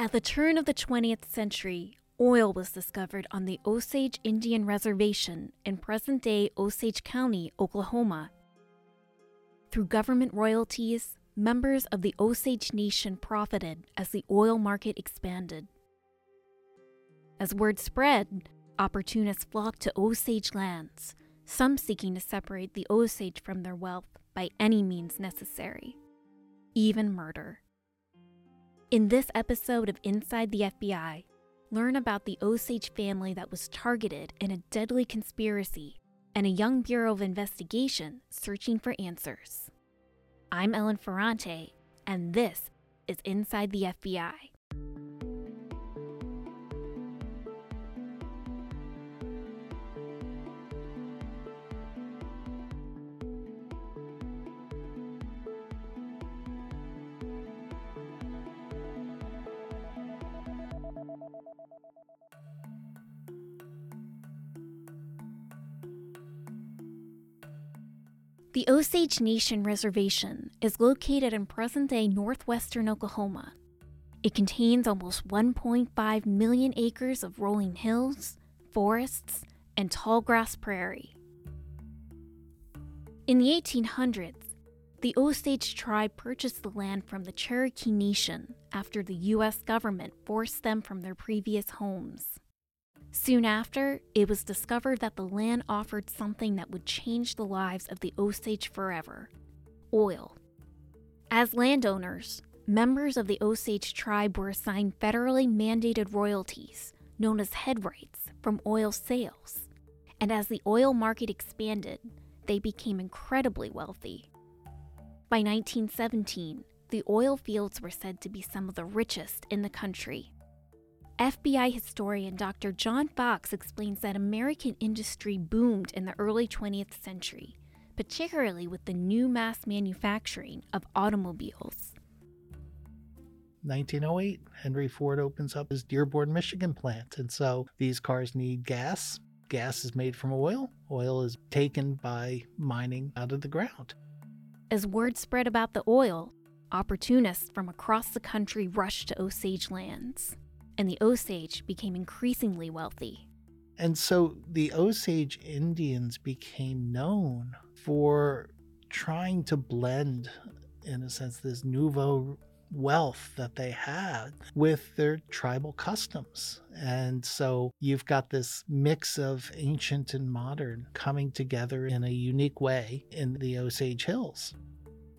At the turn of the 20th century, oil was discovered on the Osage Indian Reservation in present day Osage County, Oklahoma. Through government royalties, members of the Osage Nation profited as the oil market expanded. As word spread, opportunists flocked to Osage lands, some seeking to separate the Osage from their wealth by any means necessary, even murder. In this episode of Inside the FBI, learn about the Osage family that was targeted in a deadly conspiracy and a young Bureau of Investigation searching for answers. I'm Ellen Ferrante, and this is Inside the FBI. The Osage Nation Reservation is located in present day northwestern Oklahoma. It contains almost 1.5 million acres of rolling hills, forests, and tall grass prairie. In the 1800s, the Osage tribe purchased the land from the Cherokee Nation after the U.S. government forced them from their previous homes. Soon after, it was discovered that the land offered something that would change the lives of the Osage forever oil. As landowners, members of the Osage tribe were assigned federally mandated royalties, known as head rights, from oil sales. And as the oil market expanded, they became incredibly wealthy. By 1917, the oil fields were said to be some of the richest in the country. FBI historian Dr. John Fox explains that American industry boomed in the early 20th century, particularly with the new mass manufacturing of automobiles. 1908, Henry Ford opens up his Dearborn, Michigan plant. And so these cars need gas. Gas is made from oil. Oil is taken by mining out of the ground. As word spread about the oil, opportunists from across the country rushed to Osage lands and the Osage became increasingly wealthy. And so the Osage Indians became known for trying to blend, in a sense, this nouveau wealth that they had with their tribal customs. And so you've got this mix of ancient and modern coming together in a unique way in the Osage Hills.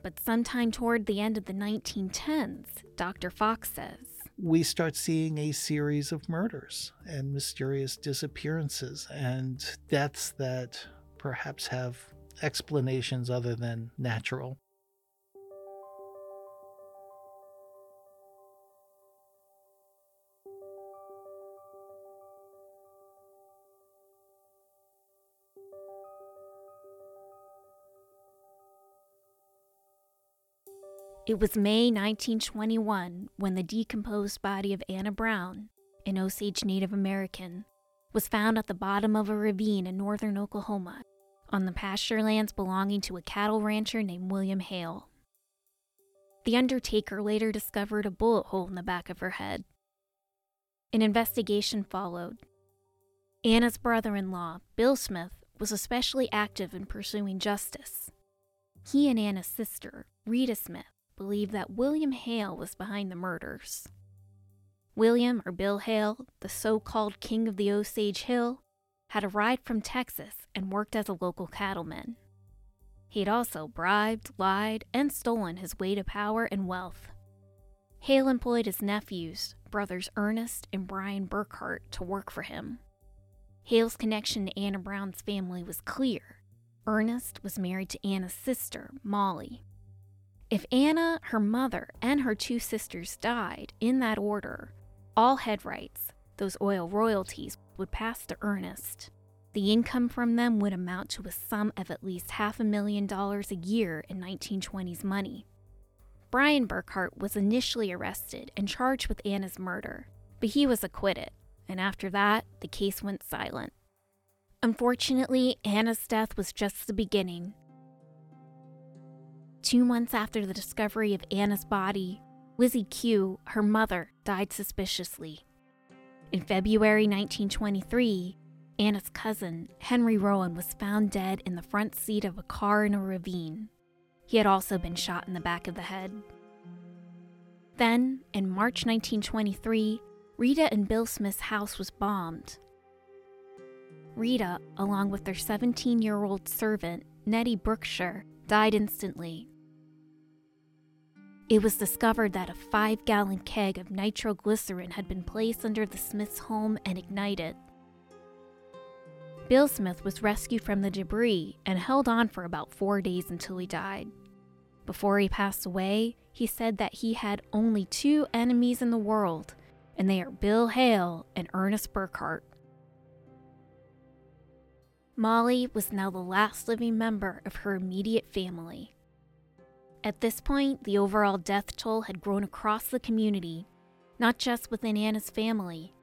But sometime toward the end of the 1910s, Dr. Fox says, we start seeing a series of murders and mysterious disappearances and deaths that perhaps have explanations other than natural. It was May 1921 when the decomposed body of Anna Brown, an Osage Native American, was found at the bottom of a ravine in northern Oklahoma on the pasture lands belonging to a cattle rancher named William Hale. The undertaker later discovered a bullet hole in the back of her head. An investigation followed. Anna's brother in law, Bill Smith, was especially active in pursuing justice. He and Anna's sister, Rita Smith, believed that William Hale was behind the murders. William, or Bill Hale, the so called king of the Osage Hill, had arrived from Texas and worked as a local cattleman. He'd also bribed, lied, and stolen his way to power and wealth. Hale employed his nephews, brothers Ernest and Bryan Burkhart, to work for him. Hale's connection to Anna Brown's family was clear. Ernest was married to Anna's sister, Molly, if Anna, her mother, and her two sisters died in that order, all head rights, those oil royalties, would pass to Ernest. The income from them would amount to a sum of at least half a million dollars a year in 1920s money. Bryan Burkhart was initially arrested and charged with Anna's murder, but he was acquitted, and after that, the case went silent. Unfortunately, Anna's death was just the beginning Two months after the discovery of Anna's body, Lizzie Q, her mother, died suspiciously. In February 1923, Anna's cousin, Henry Roan, was found dead in the front seat of a car in a ravine. He had also been shot in the back of the head. Then, in March 1923, Rita and Bill Smith's house was bombed. Rita, along with their 17 year old servant, Nettie Brookshire, died instantly. It was discovered that a five gallon keg of nitroglycerin had been placed under the Smiths' home and ignited. Bill Smith was rescued from the debris and held on for about four days until he died. Before he passed away, he said that he had only two enemies in the world, and they are Bill Hale and Ernest Burkhart. Molly was now the last living member of her immediate family. At this point, the overall death toll had grown across the community, not just within Anna's family.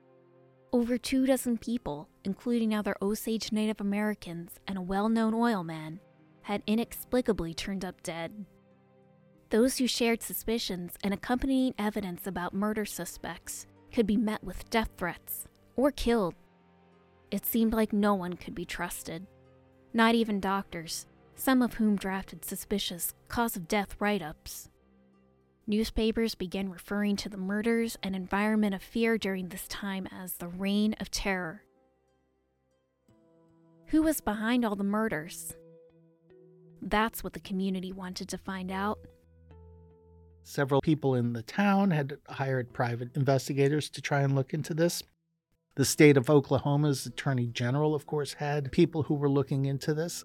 Over two dozen people, including other Osage Native Americans and a well known oil man, had inexplicably turned up dead. Those who shared suspicions and accompanying evidence about murder suspects could be met with death threats or killed. It seemed like no one could be trusted, not even doctors, some of whom drafted suspicious cause of death write ups. Newspapers began referring to the murders and environment of fear during this time as the Reign of Terror. Who was behind all the murders? That's what the community wanted to find out. Several people in the town had hired private investigators to try and look into this. The state of Oklahoma's attorney general, of course, had people who were looking into this.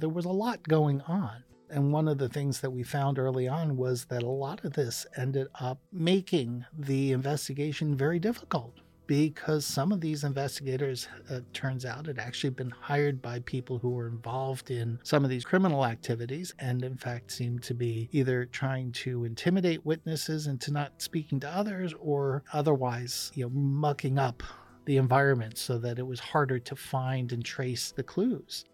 There was a lot going on. And one of the things that we found early on was that a lot of this ended up making the investigation very difficult because some of these investigators, uh, turns out, had actually been hired by people who were involved in some of these criminal activities and, in fact, seemed to be either trying to intimidate witnesses into not speaking to others or otherwise, you know, mucking up the environment so that it was harder to find and trace the clues.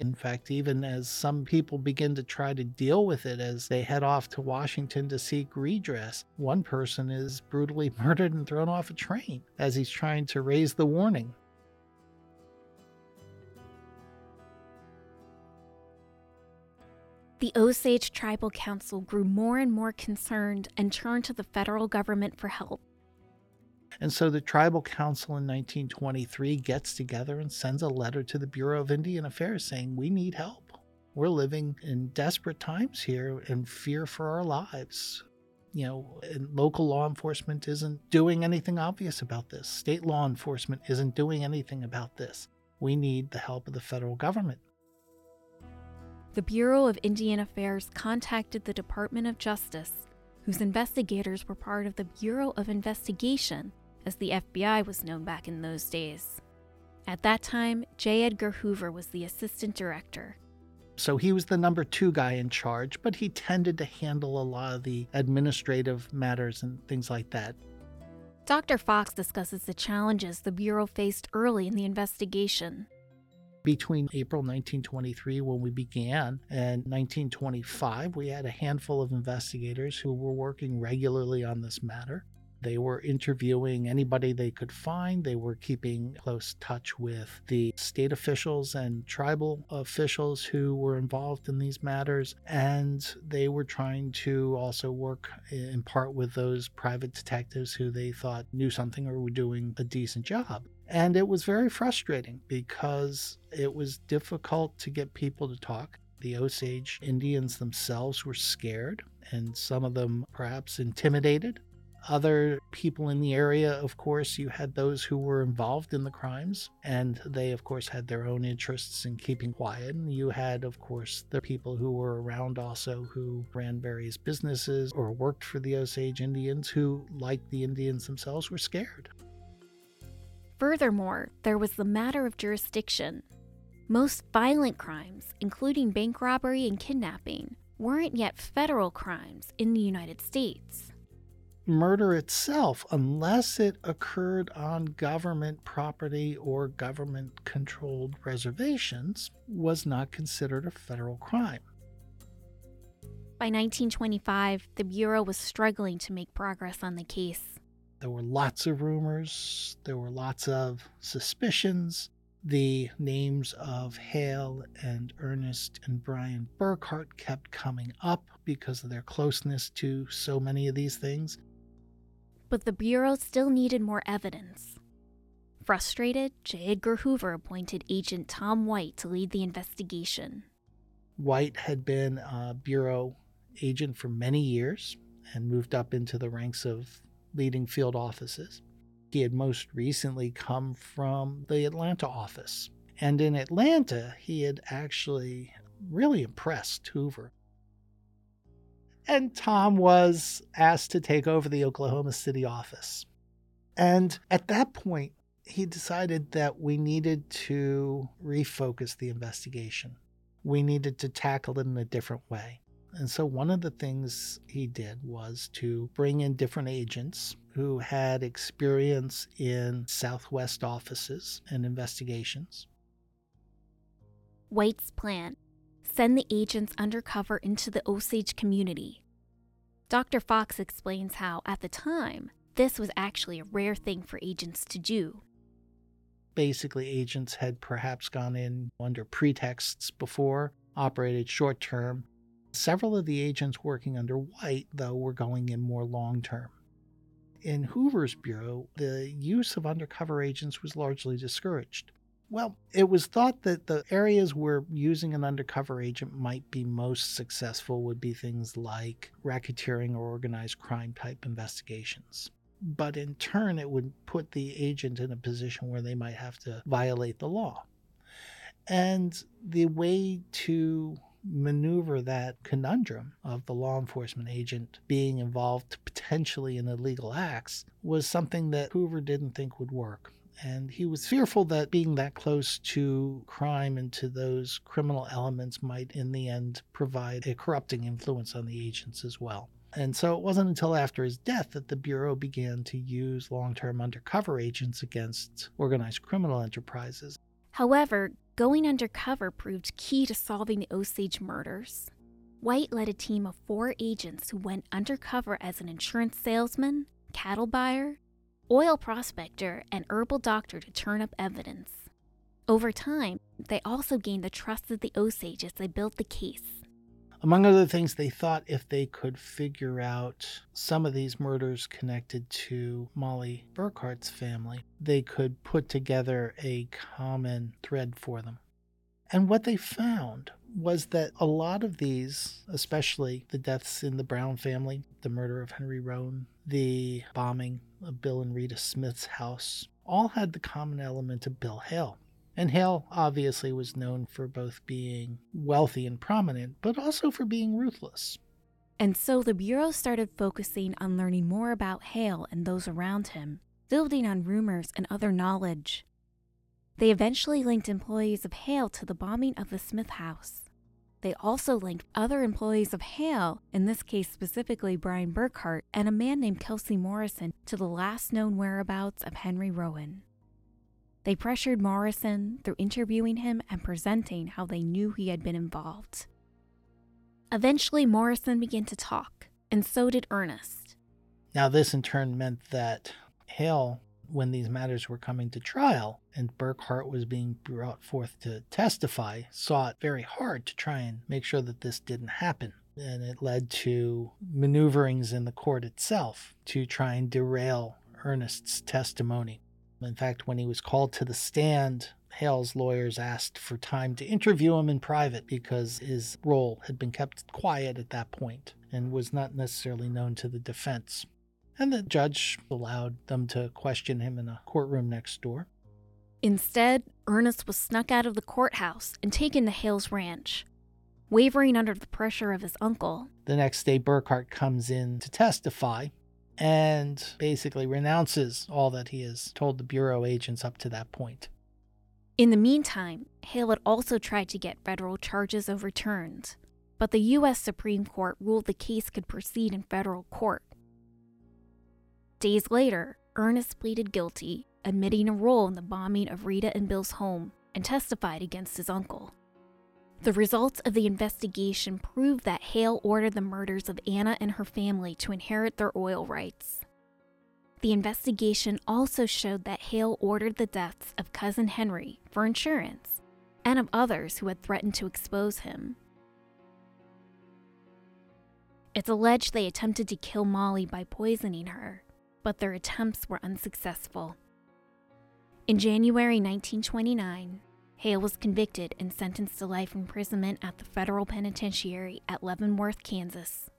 In fact, even as some people begin to try to deal with it as they head off to Washington to seek redress, one person is brutally murdered and thrown off a train as he's trying to raise the warning. The Osage Tribal Council grew more and more concerned and turned to the federal government for help. And so the Tribal Council in 1923 gets together and sends a letter to the Bureau of Indian Affairs saying, We need help. We're living in desperate times here and fear for our lives. You know, local law enforcement isn't doing anything obvious about this. State law enforcement isn't doing anything about this. We need the help of the federal government. The Bureau of Indian Affairs contacted the Department of Justice, whose investigators were part of the Bureau of Investigation, as the FBI was known back in those days. At that time, J. Edgar Hoover was the assistant director. So he was the number two guy in charge, but he tended to handle a lot of the administrative matters and things like that. Dr. Fox discusses the challenges the Bureau faced early in the investigation. Between April 1923, when we began, and 1925, we had a handful of investigators who were working regularly on this matter. They were interviewing anybody they could find. They were keeping close touch with the state officials and tribal officials who were involved in these matters. And they were trying to also work in part with those private detectives who they thought knew something or were doing a decent job. And it was very frustrating because it was difficult to get people to talk. The Osage Indians themselves were scared, and some of them perhaps intimidated other people in the area, of course, you had those who were involved in the crimes, and they, of course, had their own interests in keeping quiet. And you had, of course, the people who were around also who ran various businesses or worked for the Osage Indians who, like the Indians themselves, were scared. Furthermore, there was the matter of jurisdiction. Most violent crimes, including bank robbery and kidnapping, weren't yet federal crimes in the United States murder itself, unless it occurred on government property or government controlled reservations, was not considered a federal crime. By 1925, the Bureau was struggling to make progress on the case. There were lots of rumors, there were lots of suspicions. The names of Hale and Ernest and Bryan Burkhart kept coming up because of their closeness to so many of these things. But the Bureau still needed more evidence. Frustrated, J. Edgar Hoover appointed Agent Tom White to lead the investigation. White had been a Bureau agent for many years and moved up into the ranks of leading field offices. He had most recently come from the Atlanta office. And in Atlanta, he had actually really impressed Hoover. And Tom was asked to take over the Oklahoma City office. And at that point, he decided that we needed to refocus the investigation. We needed to tackle it in a different way. And so, one of the things he did was to bring in different agents who had experience in Southwest offices and investigations. White's plan send the agents undercover into the Osage community. Dr. Fox explains how, at the time, this was actually a rare thing for agents to do. Basically, agents had perhaps gone in under pretexts before, operated short term, Several of the agents working under White, though, were going in more long term. In Hoover's Bureau, the use of undercover agents was largely discouraged. Well, it was thought that the areas where using an undercover agent might be most successful would be things like racketeering or organized crime type investigations. But in turn, it would put the agent in a position where they might have to violate the law. And the way to maneuver that conundrum of the law enforcement agent being involved potentially in illegal acts was something that Hoover didn't think would work. And he was fearful that being that close to crime and to those criminal elements might, in the end, provide a corrupting influence on the agents as well. And so it wasn't until after his death that the Bureau began to use long term undercover agents against organized criminal enterprises. However, Going undercover proved key to solving the Osage murders. White led a team of four agents who went undercover as an insurance salesman, cattle buyer, oil prospector, and herbal doctor to turn up evidence. Over time, they also gained the trust of the Osage as they built the case. Among other things, they thought if they could figure out some of these murders connected to Molly Burkhart's family, they could put together a common thread for them. And what they found was that a lot of these, especially the deaths in the Brown family, the murder of Henry Roan, the bombing Bill and Rita Smith's house, all had the common element of Bill Hale. And Hale obviously was known for both being wealthy and prominent, but also for being ruthless. And so the Bureau started focusing on learning more about Hale and those around him, building on rumors and other knowledge. They eventually linked employees of Hale to the bombing of the Smith house. They also linked other employees of Hale, in this case specifically Bryan Burkhart, and a man named Kelsey Morrison, to the last known whereabouts of Henry Roan. They pressured Morrison through interviewing him and presenting how they knew he had been involved. Eventually, Morrison began to talk, and so did Ernest. Now, this in turn meant that Hale, when these matters were coming to trial and Burkhart was being brought forth to testify, sought very hard to try and make sure that this didn't happen. And it led to maneuverings in the court itself to try and derail Ernest's testimony. In fact, when he was called to the stand, Hale's lawyers asked for time to interview him in private because his role had been kept quiet at that point and was not necessarily known to the defense. And the judge allowed them to question him in a courtroom next door. Instead, Ernest was snuck out of the courthouse and taken to Hale's ranch. Wavering under the pressure of his uncle. The next day, Burkhart comes in to testify, and basically renounces all that he has told the Bureau agents up to that point. In the meantime, Hale had also tried to get federal charges overturned, but the U.S. Supreme Court ruled the case could proceed in federal court. Days later, Ernest pleaded guilty, admitting a role in the bombing of Rita and Bill's home, and testified against his uncle. The results of the investigation proved that Hale ordered the murders of Anna and her family to inherit their oil rights. The investigation also showed that Hale ordered the deaths of cousin Henry for insurance and of others who had threatened to expose him. It's alleged they attempted to kill Molly by poisoning her, but their attempts were unsuccessful. In January 1929, Hale was convicted and sentenced to life imprisonment at the federal penitentiary at Leavenworth, Kansas.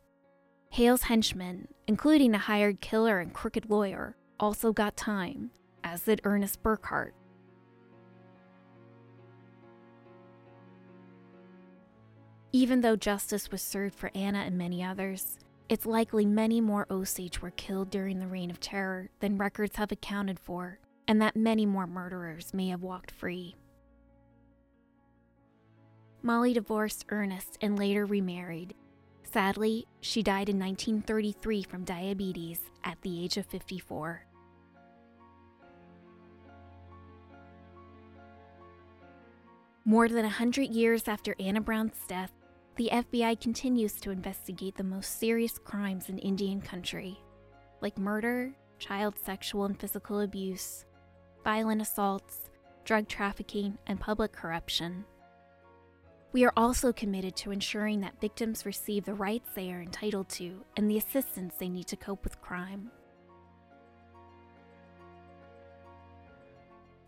Hale's henchmen, including a hired killer and crooked lawyer, also got time, as did Ernest Burkhart. Even though justice was served for Anna and many others, it's likely many more Osage were killed during the Reign of Terror than records have accounted for, and that many more murderers may have walked free. Molly divorced Ernest and later remarried. Sadly, she died in 1933 from diabetes at the age of 54. More than a hundred years after Anna Brown's death, the FBI continues to investigate the most serious crimes in Indian country, like murder, child sexual and physical abuse, violent assaults, drug trafficking, and public corruption. We are also committed to ensuring that victims receive the rights they are entitled to and the assistance they need to cope with crime.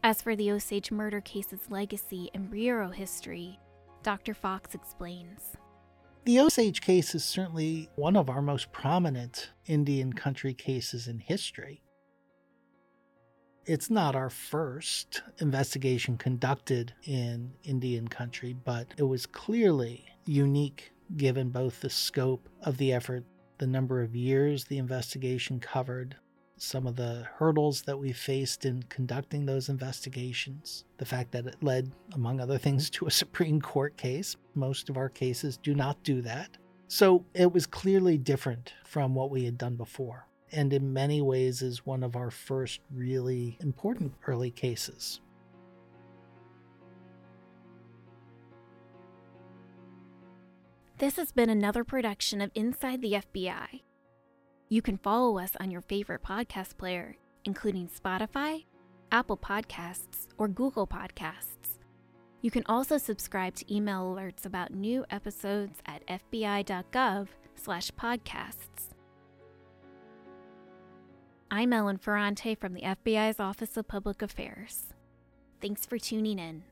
As for the Osage murder case's legacy and bureau history, Dr. Fox explains. The Osage case is certainly one of our most prominent Indian country cases in history. It's not our first investigation conducted in Indian country, but it was clearly unique given both the scope of the effort, the number of years the investigation covered, some of the hurdles that we faced in conducting those investigations, the fact that it led, among other things, to a Supreme Court case. Most of our cases do not do that. So it was clearly different from what we had done before, and in many ways is one of our first really important early cases. This has been another production of Inside the FBI. You can follow us on your favorite podcast player, including Spotify, Apple Podcasts, or Google Podcasts. You can also subscribe to email alerts about new episodes at fbi.gov/podcasts. I'm Ellen Ferrante from the FBI's Office of Public Affairs. Thanks for tuning in.